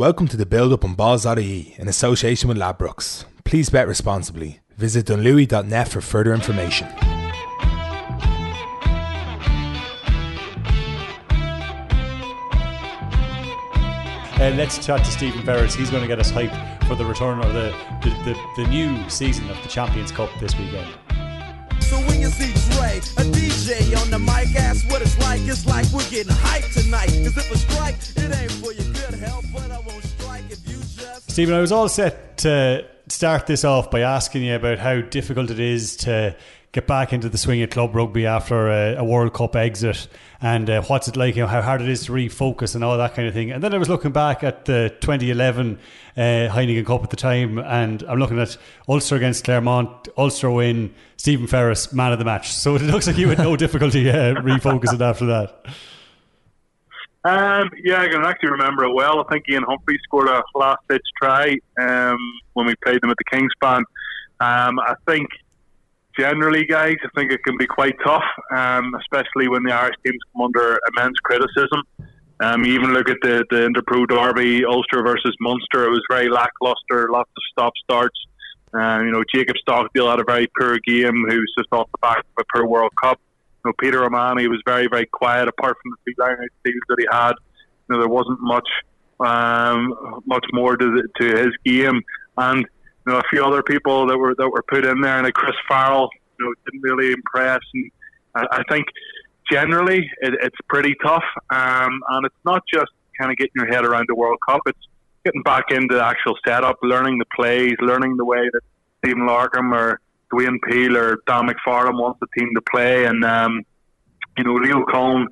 Welcome to the build up on balls.ie in association with Ladbrokes. Please bet responsibly. Visit dunlewy.net for further information. Uh, let's chat to Stephen Ferris. He's going to get us hyped for the return of the, the, the, the new season of the Champions Cup this weekend. Dre, a DJ on the mic, ask what it's like. It's like we're getting hyped tonight. Cause if a strike, it ain't for your good health, but I won't strike if you just. Stephen, I was all set to start this off by asking you about how difficult it is to get back into the swing of club rugby after a, a World Cup exit and uh, what's it like, you know, how hard it is to refocus and all that kind of thing. And then I was looking back at the 2011 uh, Heineken Cup at the time and I'm looking at Ulster against Clermont, Ulster win, Stephen Ferris, man of the match. So it looks like you had no difficulty uh, refocusing after that. Um, yeah, I can actually remember it well. I think Ian Humphrey scored a last ditch try um, when we played them at the Kingspan. Um, I think generally, guys, I think it can be quite tough, um, especially when the Irish teams come under immense criticism. Um, even look at the, the Interpro Derby, Ulster versus Munster, it was very lackluster, lots of stop starts. Um, you know, Jacob Stockdale had a very poor game, who was just off the back of a poor World Cup. You know, Peter O'Mahony was very, very quiet, apart from the three line out that he had. You know, there wasn't much, um, much more to, the, to his game, and you know, a few other people that were that were put in there, and like Chris Farrell, you know, didn't really impress. And I, I think generally it, it's pretty tough, um, and it's not just kind of getting your head around the World Cup. It's getting back into the actual setup, learning the plays, learning the way that Stephen Larkham or Dwayne Peel or Dan McFarland wants the team to play, and um, you know, Leo Cullen.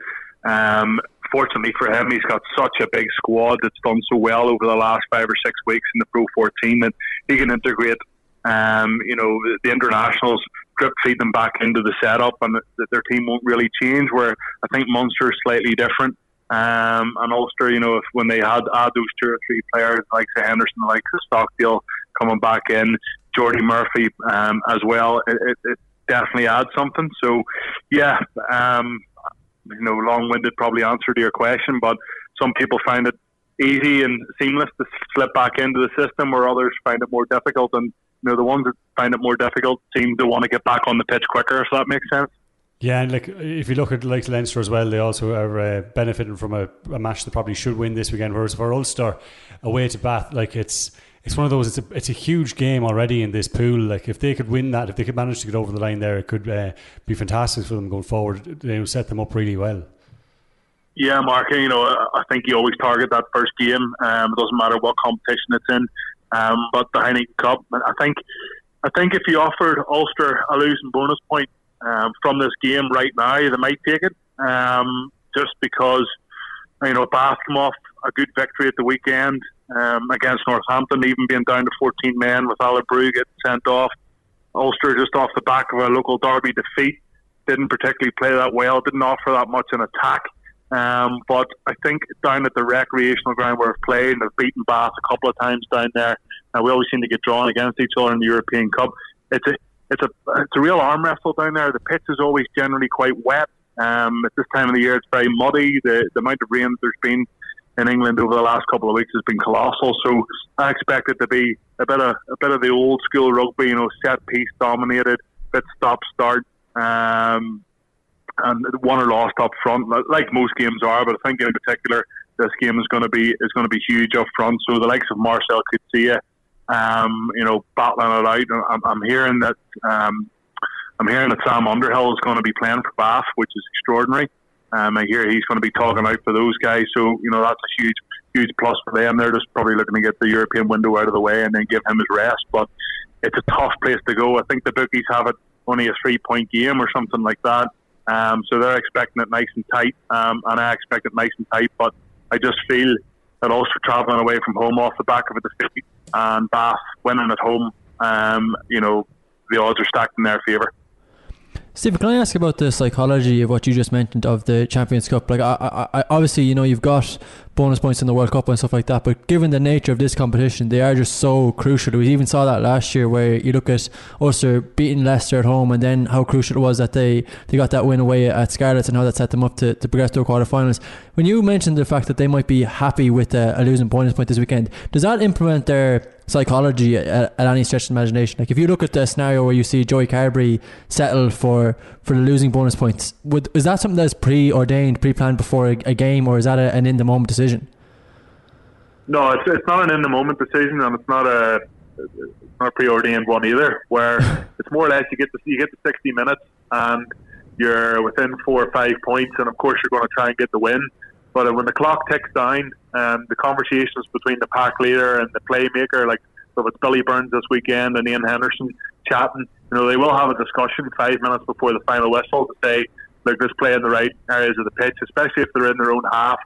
Um, fortunately for him, he's got such a big squad that's done so well over the last five or six weeks in the Pro 14 that he can integrate, um, you know, the internationals, drip feed them back into the setup, and that their team won't really change. Where I think Munster is slightly different. Um, and Ulster, you know, if when they had add those two or three players like say Henderson, like Stockdale coming back in, Jordi Murphy um, as well, it, it, it, definitely adds something. So, yeah, um, you know, long-winded probably answer to your question, but some people find it easy and seamless to slip back into the system, where others find it more difficult. And you know, the ones that find it more difficult seem to want to get back on the pitch quicker. If that makes sense. Yeah, and like if you look at like Leinster as well, they also are uh, benefiting from a, a match they probably should win this weekend. Whereas for Ulster, away to Bath, like it's it's one of those. It's a it's a huge game already in this pool. Like if they could win that, if they could manage to get over the line there, it could uh, be fantastic for them going forward. They would set them up really well. Yeah, Mark. You know, I think you always target that first game. Um, it doesn't matter what competition it's in. Um, but the Heineken Cup, I think, I think if you offered Ulster a losing bonus point um, from this game right now, they might take it. Um, just because you know Bath come off a good victory at the weekend um, against Northampton, even being down to 14 men with Ala Brugh getting sent off. Ulster just off the back of a local derby defeat didn't particularly play that well, didn't offer that much in attack. Um, but I think down at the recreational ground where we've played and have beaten Bath a couple of times down there, and we always seem to get drawn against each other in the European Cup. It's a it's a it's a real arm wrestle down there. The pitch is always generally quite wet. Um, at this time of the year, it's very muddy. The the amount of rain there's been in England over the last couple of weeks has been colossal. So I expect it to be a bit of a bit of the old school rugby, you know, set piece dominated, bit stop start. Um, and won or lost up front, like most games are. But I think in particular, this game is going to be is going to be huge up front. So the likes of Marcel Coetzee, um, you know, battling it out. I'm, I'm hearing that um, I'm hearing that Sam Underhill is going to be playing for Bath, which is extraordinary. Um, I hear he's going to be talking out for those guys. So you know that's a huge huge plus for them. They're just probably looking to get the European window out of the way and then give him his rest. But it's a tough place to go. I think the bookies have it only a three point game or something like that. Um, so they're expecting it nice and tight, um, and I expect it nice and tight. But I just feel that Ulster travelling away from home off the back of a defeat and Bath winning at home, um, you know, the odds are stacked in their favour. Stephen, can I ask about the psychology of what you just mentioned of the Champions Cup? Like, I, I, I, obviously, you know, you've got bonus points in the World Cup and stuff like that. But given the nature of this competition, they are just so crucial. We even saw that last year where you look at Ulster beating Leicester at home and then how crucial it was that they, they got that win away at Scarlets and how that set them up to, to progress to a quarter finals. When you mentioned the fact that they might be happy with a, a losing bonus point this weekend, does that implement their psychology at, at, any stretch of imagination? Like if you look at the scenario where you see Joey Carbery settle for, for the losing bonus points, would, is that something that's preordained, pre-planned before a, a game, or is that a, an in-the-moment decision? No, it's, it's not an in-the-moment decision, and it's not a it's not a preordained one either. Where it's more or less you get the you get the sixty minutes and you're within four or five points, and of course you're going to try and get the win. But when the clock ticks down, um, the conversations between the pack leader and the playmaker, like so if it's Billy Burns this weekend and Ian Henderson chatting, you know, they will have a discussion five minutes before the final whistle to say, look, let's play in the right areas of the pitch, especially if they're in their own half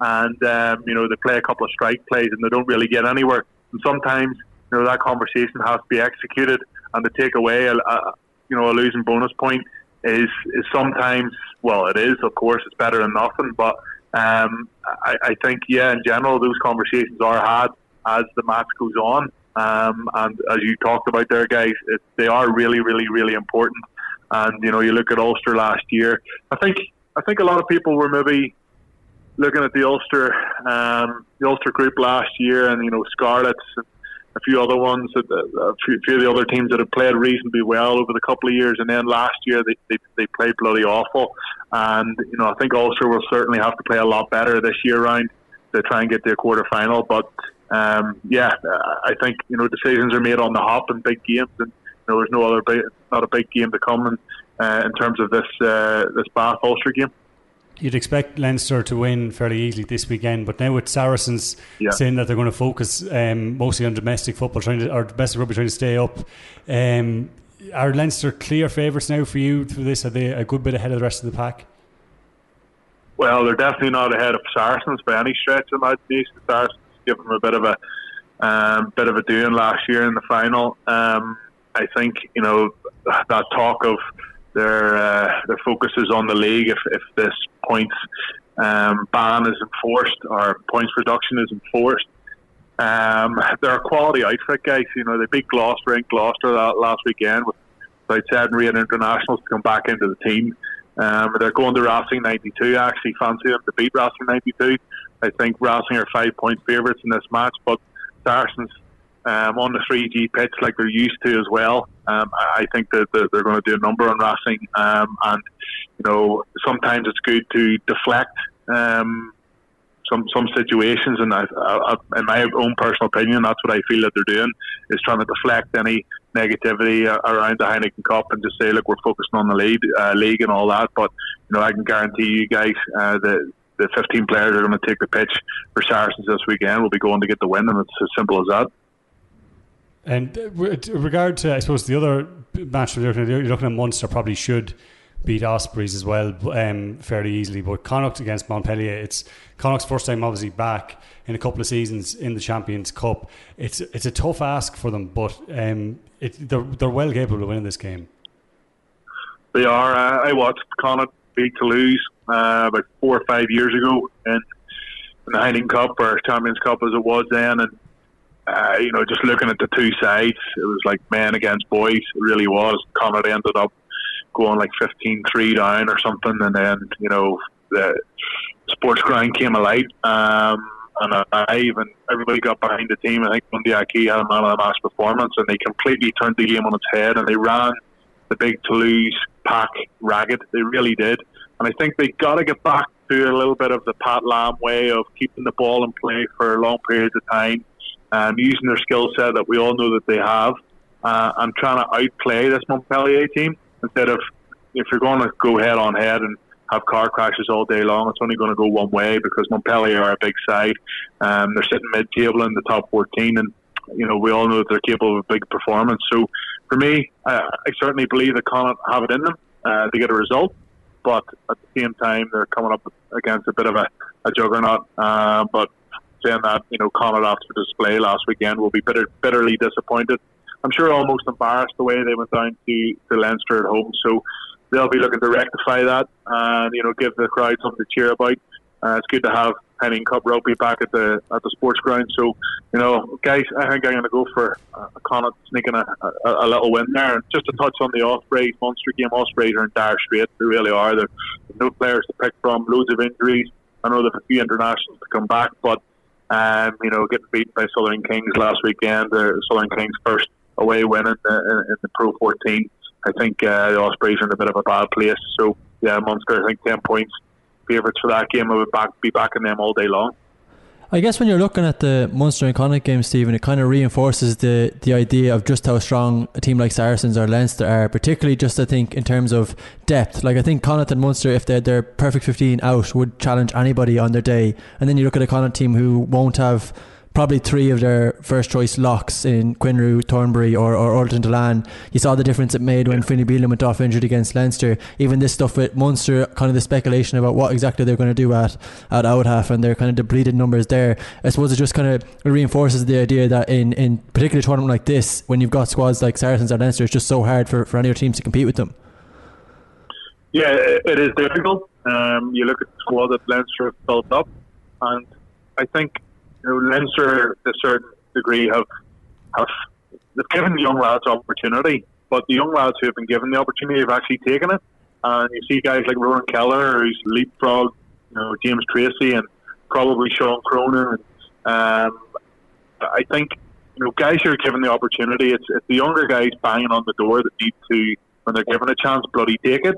and, um, you know, they play a couple of strike plays and they don't really get anywhere. And sometimes, you know, that conversation has to be executed and to take away a, a you know, a losing bonus point is, is sometimes, well, it is, of course, it's better than nothing, but um, I, I think, yeah, in general, those conversations are had as the match goes on. Um, and as you talked about there, guys, it, they are really, really, really important. And you know, you look at Ulster last year. I think I think a lot of people were maybe looking at the Ulster um, the Ulster group last year, and you know, Scarlets and a few other ones, a few, few of the other teams that have played reasonably well over the couple of years, and then last year they, they, they played bloody awful. And you know, I think Ulster will certainly have to play a lot better this year round to try and get to a quarter final. But um, yeah, I think you know decisions are made on the hop in big games, and you know, there's no other big, not a big game to come in, uh, in terms of this uh, this Bath Ulster game. You'd expect Leinster to win fairly easily this weekend, but now with Saracens yeah. saying that they're going to focus um, mostly on domestic football, trying to or domestic rugby, trying to stay up. Um, are Leinster clear favourites now for you for this? Are they a good bit ahead of the rest of the pack? Well, they're definitely not ahead of Saracens by any stretch of the imagination. Saracens give them a bit of a um, bit of a doing last year in the final. Um, I think you know that talk of their uh, their focus is on the league. If, if this points um, ban is enforced or points reduction is enforced, um, they're a quality outfit, guys. You know they beat Gloucester in Gloucester last weekend with about seven Ryan internationals to come back into the team. Um, they're going to Racing 92. I actually fancy them to beat Racing 92. I think Racing are five point favourites in this match, but Saracens um, on the 3G pitch like they're used to as well. Um, I think that, they're going to do a number on Racing, um, and you know sometimes it's good to deflect um, some some situations, and I, I, in my own personal opinion, that's what I feel that they're doing is trying to deflect any negativity around the Heineken Cup and just say, look, we're focusing on the league, uh, league and all that. But you know, I can guarantee you guys uh, that the 15 players are going to take the pitch for Saracens this weekend We'll be going to get the win, and it's as simple as that. And with regard to, I suppose, the other match you're looking at, you're looking at Munster probably should beat Ospreys as well um, fairly easily. But Connacht against Montpellier, it's Connacht's first time obviously back in a couple of seasons in the Champions Cup. It's it's a tough ask for them, but um, it, they're they're well capable of winning this game. They are. Uh, I watched Connacht beat Toulouse uh, about four or five years ago in, in the Heineken Cup or Champions Cup as it was then, and uh, you know, just looking at the two sides, it was like men against boys. It really was. Connacht ended up going like 15-3 down or something, and then you know the sports ground came alight. Um, and I even everybody got behind the team. I think Bundee Aki had a man of the match performance, and they completely turned the game on its head, and they ran the big Toulouse pack ragged. They really did, and I think they got to get back to a little bit of the Pat Lam way of keeping the ball in play for long periods of time, um, using their skill set that we all know that they have, uh, and trying to outplay this Montpellier team instead of if you're going to go head on head and have car crashes all day long. It's only going to go one way because Montpellier are a big side. Um, they're sitting mid-table in the top 14, and you know we all know that they're capable of a big performance. So for me, uh, I certainly believe that Connacht have it in them uh, to get a result, but at the same time they're coming up against a bit of a, a juggernaut. Uh, but saying that, you know, Connacht after display last weekend will be bitter, bitterly disappointed. I'm sure almost embarrassed the way they went down to, to Leinster at home. So they'll be looking to rectify that and you know give the crowd something to cheer about. Uh, it's good to have Heineken Cup rugby back at the at the sports ground. So, you know, guys, I think I'm going to go for a Connacht sneaking a, a, a, little win there. And just to touch on the Ospreys Munster game, Ospreys are in dire straits. They really are. There's no players to pick from, loads of injuries. I know there's a few internationals to come back, but um, you know, getting beaten by Southern Kings last weekend, the Southern Kings first away win in the, in the Pro 14. I think uh, the Ospreys are in a bit of a bad place. So yeah, Munster, I think ten points favourites for that game. I would back, be backing them all day long. I guess when you're looking at the Munster and Connacht game, Stephen, it kind of reinforces the the idea of just how strong a team like Saracens or Leinster are, particularly just I think in terms of depth. Like I think Connacht and Munster, if they had their perfect 15 out, would challenge anybody on their day. And then you look at a Connacht team who won't have probably three of their first choice locks in Quinn Roux, Thornbury, or, or Ultan Dillane. You saw the difference it made when Finlay Bealham went off injured against Leinster. Even this stuff with Munster, kind of the speculation about what exactly they're going to do at, at out half and their kind of depleted numbers there. I suppose it just kind of reinforces the idea that in, in particular tournament like this, when you've got squads like Saracens or Leinster, it's just so hard for, for any other teams to compete with them. Yeah, it is difficult. Um, you look at the squad that Leinster have built up, and I think Leinster to a certain degree have have they've given the young lads opportunity, but the young lads who have been given the opportunity have actually taken it. And you see guys like Ronan Kelleher, who's leapfrog, you know, James Tracy, and probably Sean Cronin. um, I think you know guys who are given the opportunity. It's, it's the younger guys banging on the door that need to, when they're given a chance, bloody take it.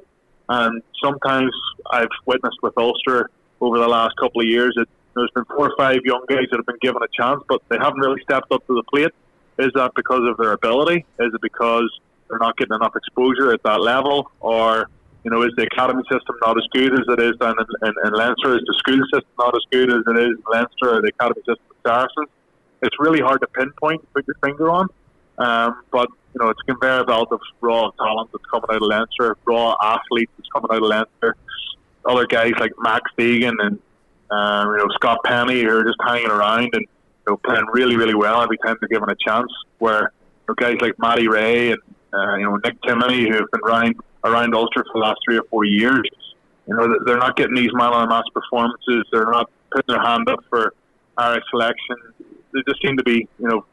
And sometimes I've witnessed with Ulster over the last couple of years that there's been four or five young guys that have been given a chance, but they haven't really stepped up to the plate. Is that because of their ability? Is it because they're not getting enough exposure at that level? Or, you know, is the academy system not as good as it is down in, in, in Leinster? Is the school system not as good as it is in Leinster or the academy system in Saracens? It's really hard to pinpoint, put your finger on. Um, but, you know, it's a conveyor belt of raw talent that's coming out of Leinster, raw athletes that's coming out of Leinster. Other guys like Max Deegan and um, you know, Scott Penny who are just hanging around and you know, playing really, really well every time they're given a chance. Where you know, guys like Matty Rea and uh, you know Nick Timoney who have been around around Ulster for the last three or four years, you know, they're not getting these mile and mass performances. They're not putting their hand up for Irish selection. They just seem to be, you know,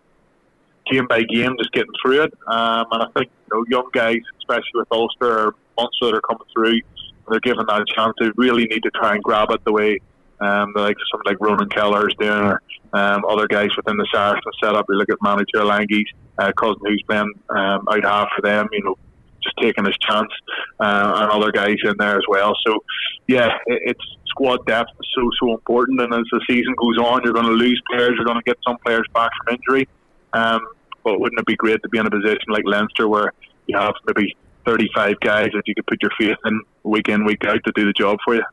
game by game, just getting through it. Um, and I think you know, young guys, especially with Ulster or Munster that are coming through, they're given that chance. They really need to try and grab it the way um, the likes of like Ronan Kelleher's doing, or um, other guys within the Saracen setup. You look at manager Lange's uh, cousin who's playing um, out half for them, you know, just taking his chance, uh, and other guys in there as well. So, yeah, it, it's squad depth is so so important. And as the season goes on, you're going to lose players. You're going to get some players back from injury. Um, but wouldn't it be great to be in a position like Leinster where you have maybe 35 guys that you could put your faith in week in week out to do the job for you?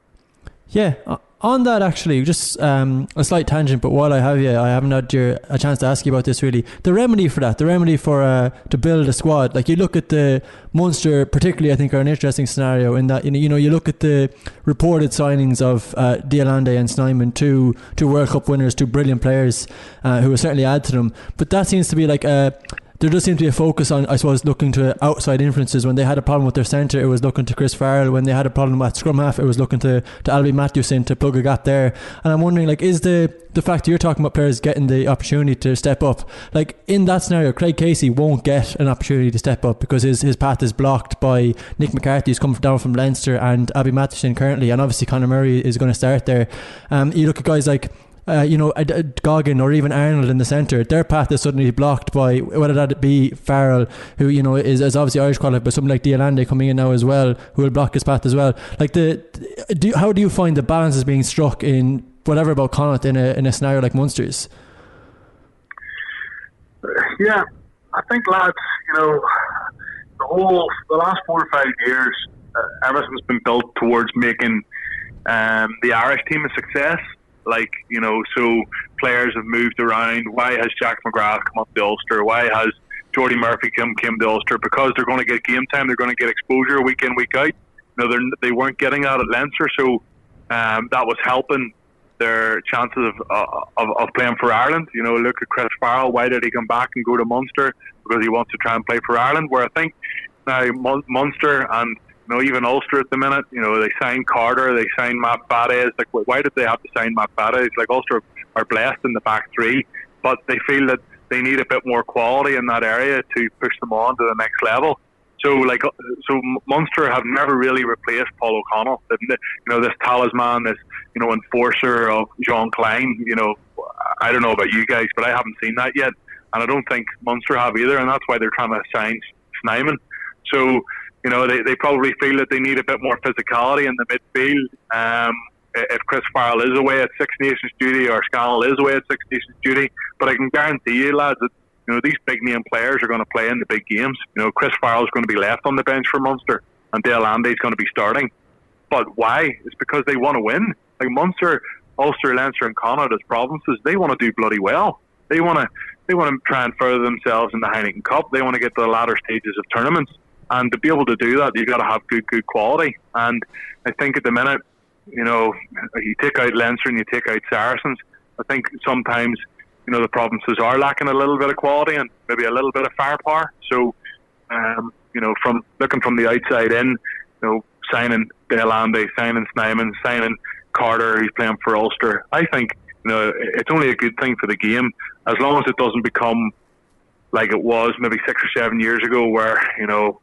Yeah, on that actually, just um, a slight tangent, but while I have you, I haven't had your, a chance to ask you about this really. The remedy for that, the remedy for uh, to build a squad, like you look at the Munster, particularly, I think are an interesting scenario in that you know you look at the reported signings of uh, de and Snyman, two two World Cup winners, two brilliant players uh, who will certainly add to them. But that seems to be like a there does seem to be a focus on, I suppose, looking to outside influences. When they had a problem with their centre, it was looking to Chris Farrell. When they had a problem at scrum half, it was looking to, to Alby Mathewson to plug a gap there. And I'm wondering, like, is the the fact that you're talking about players getting the opportunity to step up, like in that scenario, Craig Casey won't get an opportunity to step up because his, his path is blocked by Nick McCarthy, who's come down from Leinster, and Alby Mathewson currently, and obviously Conor Murray is going to start there. Um, you look at guys like uh, you know, uh, Goggin or even Arnold in the centre, their path is suddenly blocked by whether that be Farrell, who you know is, is obviously Irish qualified, but someone like de Allende coming in now as well, who will block his path as well. Like the, do, how do you find the balance is being struck in whatever about Connacht in a in a scenario like Munster's? Yeah, I think lads, you know, the whole the last four or five years, uh, everything's been built towards making um, the Irish team a success like, you know, so players have moved around. Why has Jack McGrath come up to Ulster? Why has Jordi Murphy come, came to Ulster? Because they're going to get game time. They're going to get exposure week in, week out. You know, they weren't getting that at Leinster, so um, that was helping their chances of, uh, of, of playing for Ireland. You know, look at Chris Farrell. Why did he come back and go to Munster? Because he wants to try and play for Ireland. Where I think now Munster and You know, even Ulster at the minute, you know, they signed Carter, they signed Matt Faddes. Like, why did they have to sign Matt Faddes? Like, Ulster are blessed in the back three, but they feel that they need a bit more quality in that area to push them on to the next level. So, like, uh, so Munster have never really replaced Paul O'Connell. You know, this talisman, this you know enforcer of Jean Klein. You know, I don't know about you guys, but I haven't seen that yet, and I don't think Munster have either, and that's why they're trying to sign Snyman. So, you know, they, they probably feel that they need a bit more physicality in the midfield. Um, if Chris Farrell is away at Six Nations duty or Scannell is away at Six Nations duty, but I can guarantee you, lads, that you know these big name players are going to play in the big games. You know, Chris Farrell is going to be left on the bench for Munster, and Dale is going to be starting. But why? It's because they want to win. Like Munster, Ulster, Leinster, and Connacht as provinces, they want to do bloody well. They want to they want to try and further themselves in the Heineken Cup. They want to get to the latter stages of tournaments, and to be able to do that, you've got to have good good quality. And I think at the minute, you know, you take out Leinster and you take out Saracens. I think sometimes you know the provinces are lacking a little bit of quality and maybe a little bit of firepower. So, um, you know, from looking from the outside in, you know, signing de Allende, signing Snyman, signing Carter, who's playing for Ulster. I think you know it's only a good thing for the game as long as it doesn't become like it was maybe six or seven years ago, where you know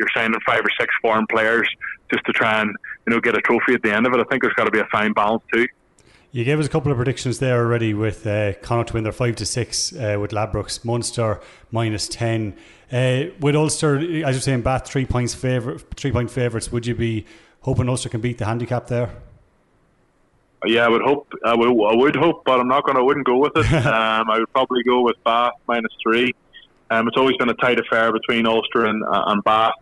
you're signing five or six foreign players just to try and you know get a trophy at the end of it. I think there's got to be a fine balance too. You gave us a couple of predictions there already with uh, Connacht to win their five to six uh, with Ladbrokes, Munster minus ten. Uh, with Ulster, as you're saying, Bath three points favor, three point favourites. Would you be hoping Ulster can beat the handicap there? Yeah, I would hope. I would, I would hope, but I'm not going to. I wouldn't go with it. um, I would probably go with Bath minus three. Um, it's always been a tight affair between Ulster and, uh, and Bath.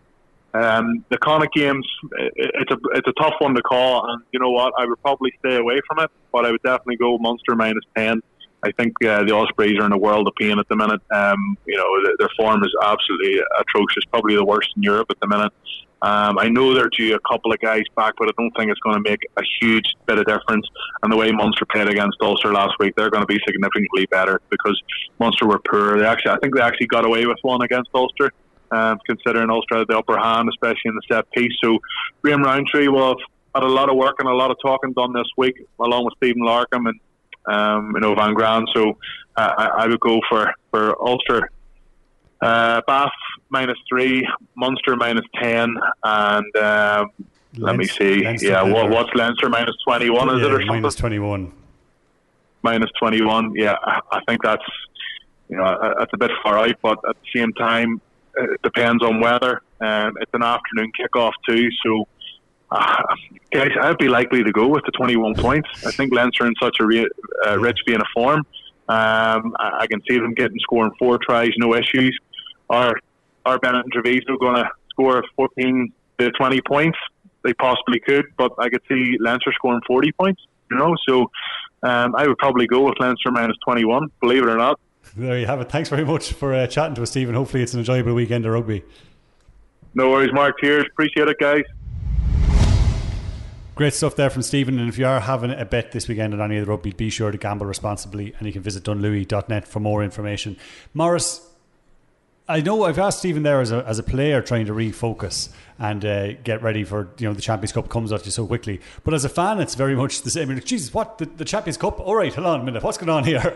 Um, the Connacht games, it's a it's a tough one to call, and you know what? I would probably stay away from it, but I would definitely go Munster minus ten. I think uh, the Ospreys are in a world of pain at the minute. Um, you know, their form is absolutely atrocious, probably the worst in Europe at the minute. Um, I know they're due a couple of guys back, but I don't think it's going to make a huge bit of difference. And the way Munster played against Ulster last week, they're going to be significantly better because Munster were poor. They actually, I think they actually got away with one against Ulster, um, considering Ulster had the upper hand, especially in the set piece. So Graham Rowntree will have had a lot of work and a lot of talking done this week, along with Stephen Larkham and um, you know Van Graan. So uh, I, I would go for for Ulster. Uh, Bath minus three, Munster minus ten, and um, let me see. Leinster yeah, what, what's Leinster minus twenty one? Is it or something? minus twenty one. minus 21. Yeah, I I think that's you know that's a bit far out, but at the same time, it depends on weather. Um, it's an afternoon kickoff too, so uh, guys, I'd be likely to go with the 21 points. I think Leinster in such a re- uh, rich vein of form. Um, I, I can see them getting scoring four tries, no issues. Are are Benetton Treviso going to score 14 to 20 points? They possibly could, but I could see Leinster scoring 40 points. You know, so um, I would probably go with Leinster minus 21, believe it or not. There you have it. Thanks very much for uh, chatting to us, Stephen. Hopefully, it's an enjoyable weekend of rugby. No worries, Mark. Cheers. Appreciate it, guys. Great stuff there from Stephen. And if you are having a bet this weekend on any of the rugby, be sure to gamble responsibly and you can visit dunlewy.net for more information. Morris, I know I've asked Stephen there as a, as a player trying to refocus and uh, get ready for you know the Champions Cup comes at you so quickly. But as a fan, it's very much the same. I mean, Jesus, what the, the Champions Cup? All right, hold on a minute. What's going on here?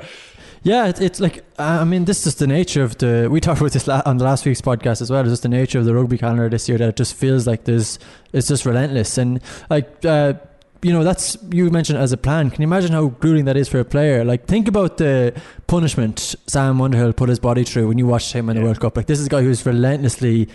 Yeah, it, it's like I mean, this is the nature of the. We talked about this on the last week's podcast as well. It's just the nature of the rugby calendar this year that it just feels like there's. It's just relentless and like. Uh, you know, that's you mentioned as a plan. Can you imagine how grueling that is for a player? Like, think about the punishment Sam Underhill put his body through when you watched him in the World Cup. Like, this is a guy who's relentlessly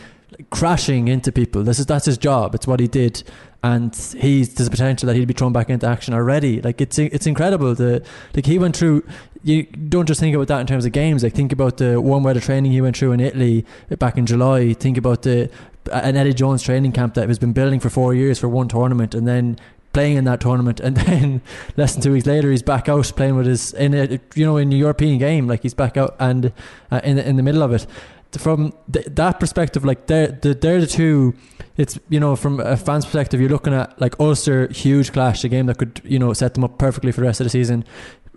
crashing into people. This is that's his job. It's what he did, and he's there's a potential that he'd be thrown back into action already. Like, it's it's incredible. The like he went through. You don't just think about that in terms of games. Like, think about the warm weather training he went through in Italy back in July. Think about the an Eddie Jones training camp that has been building for four years for one tournament, and then playing in that tournament, and then less than two weeks later, he's back out playing with his in a you know in a European game, like he's back out and uh, in the, in the middle of it. From th- that perspective, like they're the, they're the two. It's you know from a fan's perspective, you're looking at like Ulster huge clash, a game that could you know set them up perfectly for the rest of the season.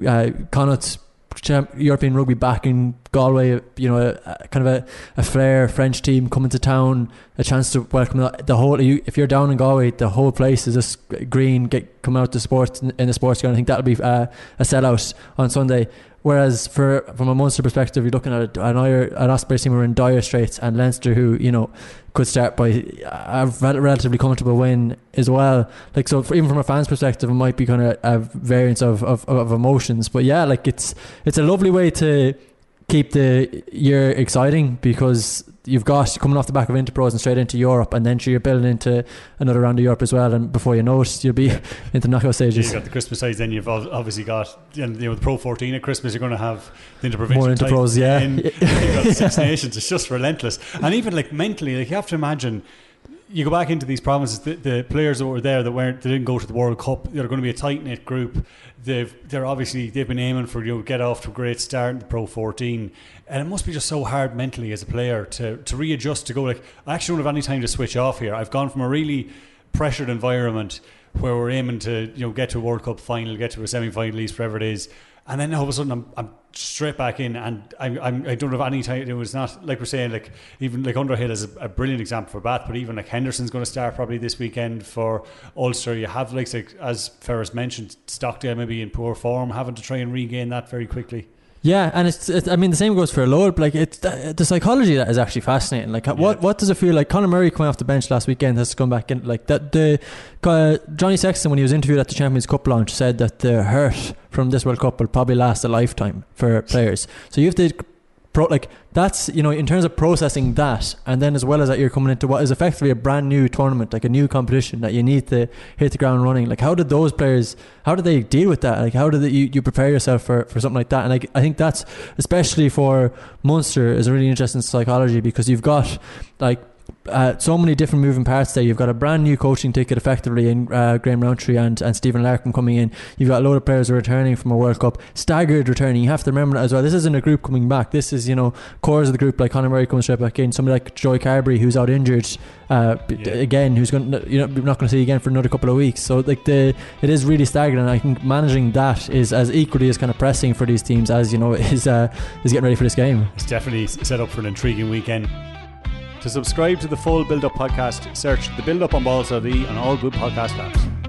Uh, Connacht's champ, European rugby back in Galway, you know, a, a kind of a, a flair French team coming to town, a chance to welcome the, the whole. If you're down in Galway, the whole place is just green. Get come out to sports in the sports ground. I think that'll be uh, a sellout on Sunday. Whereas for from a Munster perspective, you're looking at an, an Osprey team who are in dire straits, and Leinster who you know could start by a relatively comfortable win as well. Like so, even from a fan's perspective, it might be kind of a variance of, of, of emotions. But yeah, like it's it's a lovely way to keep the year exciting because you've got coming off the back of Interpros and straight into Europe, and then you're building into another round of Europe as well. And before you know it, you'll be into knockout stages. You've got the Christmas sides, then you've obviously got you know the Pro 14 at Christmas. You're going to have the Interprovincial more Interpros, yeah. you've got the Six Nations. It's just relentless, and even like mentally, like you have to imagine you go back into these provinces, the, the, players that were there that weren't, they didn't go to the World Cup. They're going to be a tight knit group. They've, they're obviously they've been aiming for you know, get off to a great start in the Pro 14, and it must be just so hard mentally as a player to to readjust to go like I actually don't have any time to switch off here. I've gone from a really pressured environment where we're aiming to you know get to a World Cup final, get to a semi final, at least whatever it is, and then all of a sudden I'm, I'm straight back in, and I'm, I'm I don't have any time. It was not like we're saying like even like Underhill is a, a brilliant example for Bath, but even like Henderson's going to start probably this weekend for Ulster. You have like, like as Ferris mentioned, Stockdale maybe in poor form, having to try and regain that very quickly. Yeah, and it's, it's, I mean the same goes for a load. Like it's the, the psychology that is actually fascinating. Like yeah. what what does it feel like? Conor Murray coming off the bench last weekend has to come back in. Like that the uh, Johnny Sexton when he was interviewed at the Champions Cup launch said that the hurt from this World Cup will probably last a lifetime for players. So you have to pro like that's you know in terms of processing that and then as well as that you're coming into what is effectively a brand new tournament like a new competition that you need to hit the ground running. Like how did those players how did they deal with that? Like how did they, you, you prepare yourself for, for something like that? And like, I think that's especially for Munster is a really interesting psychology because you've got like uh, so many different moving parts there. You've got a brand new coaching ticket effectively in uh, Graham Rowntree and, and Stephen Larkham coming in. You've got a load of players returning from a World Cup, staggered returning. You have to remember that as well. This isn't a group coming back. This is, you know, cores of the group like Conor Murray comes straight back in. Somebody like Joey Carbery who's out injured uh, yeah. again, who's going you know, we're not going to see again for another couple of weeks. So like the it is really staggering. And I think managing that is as equally as kind of pressing for these teams as you know is uh, is getting ready for this game. It's definitely set up for an intriguing weekend. To subscribe to the full Build Up podcast, search the Build Up on Balls on all good podcast apps.